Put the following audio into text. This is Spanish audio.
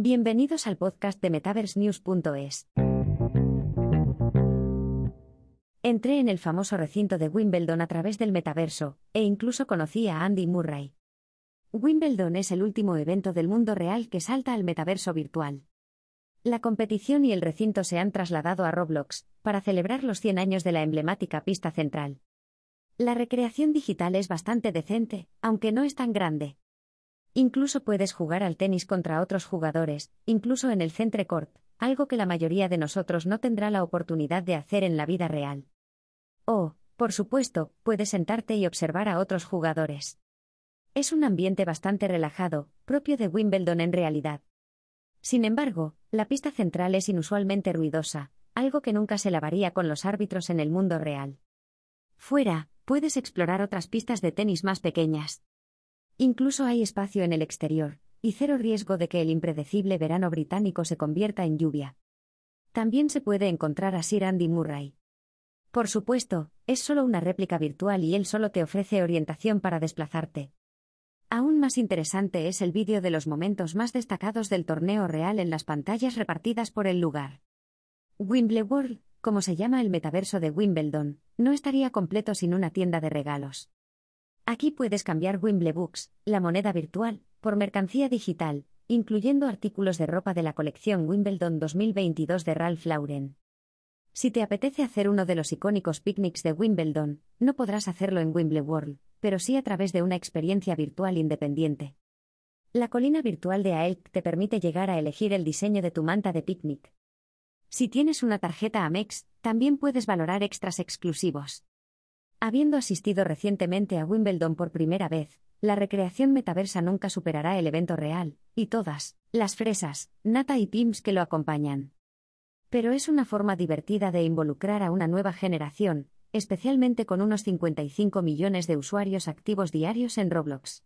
Bienvenidos al podcast de MetaverseNews.es. Entré en el famoso recinto de Wimbledon a través del metaverso, e incluso conocí a Andy Murray. Wimbledon es el último evento del mundo real que salta al metaverso virtual. La competición y el recinto se han trasladado a Roblox, para celebrar los 100 años de la emblemática pista central. La recreación digital es bastante decente, aunque no es tan grande. Incluso puedes jugar al tenis contra otros jugadores, incluso en el Centre Court, algo que la mayoría de nosotros no tendrá la oportunidad de hacer en la vida real. Oh, por supuesto, puedes sentarte y observar a otros jugadores. Es un ambiente bastante relajado, propio de Wimbledon en realidad. Sin embargo, la pista central es inusualmente ruidosa, algo que nunca se lavaría con los árbitros en el mundo real. Fuera, puedes explorar otras pistas de tenis más pequeñas. Incluso hay espacio en el exterior, y cero riesgo de que el impredecible verano británico se convierta en lluvia. También se puede encontrar a Sir Andy Murray. Por supuesto, es solo una réplica virtual y él solo te ofrece orientación para desplazarte. Aún más interesante es el vídeo de los momentos más destacados del torneo real en las pantallas repartidas por el lugar. Wimbledon, como se llama el metaverso de Wimbledon, no estaría completo sin una tienda de regalos. Aquí puedes cambiar Wimblebooks, la moneda virtual, por mercancía digital, incluyendo artículos de ropa de la colección Wimbledon 2022 de Ralph Lauren. Si te apetece hacer uno de los icónicos picnics de Wimbledon, no podrás hacerlo en Wimbledon, pero sí a través de una experiencia virtual independiente. La colina virtual de AELC te permite llegar a elegir el diseño de tu manta de picnic. Si tienes una tarjeta Amex, también puedes valorar extras exclusivos. Habiendo asistido recientemente a Wimbledon por primera vez, la recreación metaversa nunca superará el evento real, y todas, las fresas, nata y pims que lo acompañan. Pero es una forma divertida de involucrar a una nueva generación, especialmente con unos 55 millones de usuarios activos diarios en Roblox.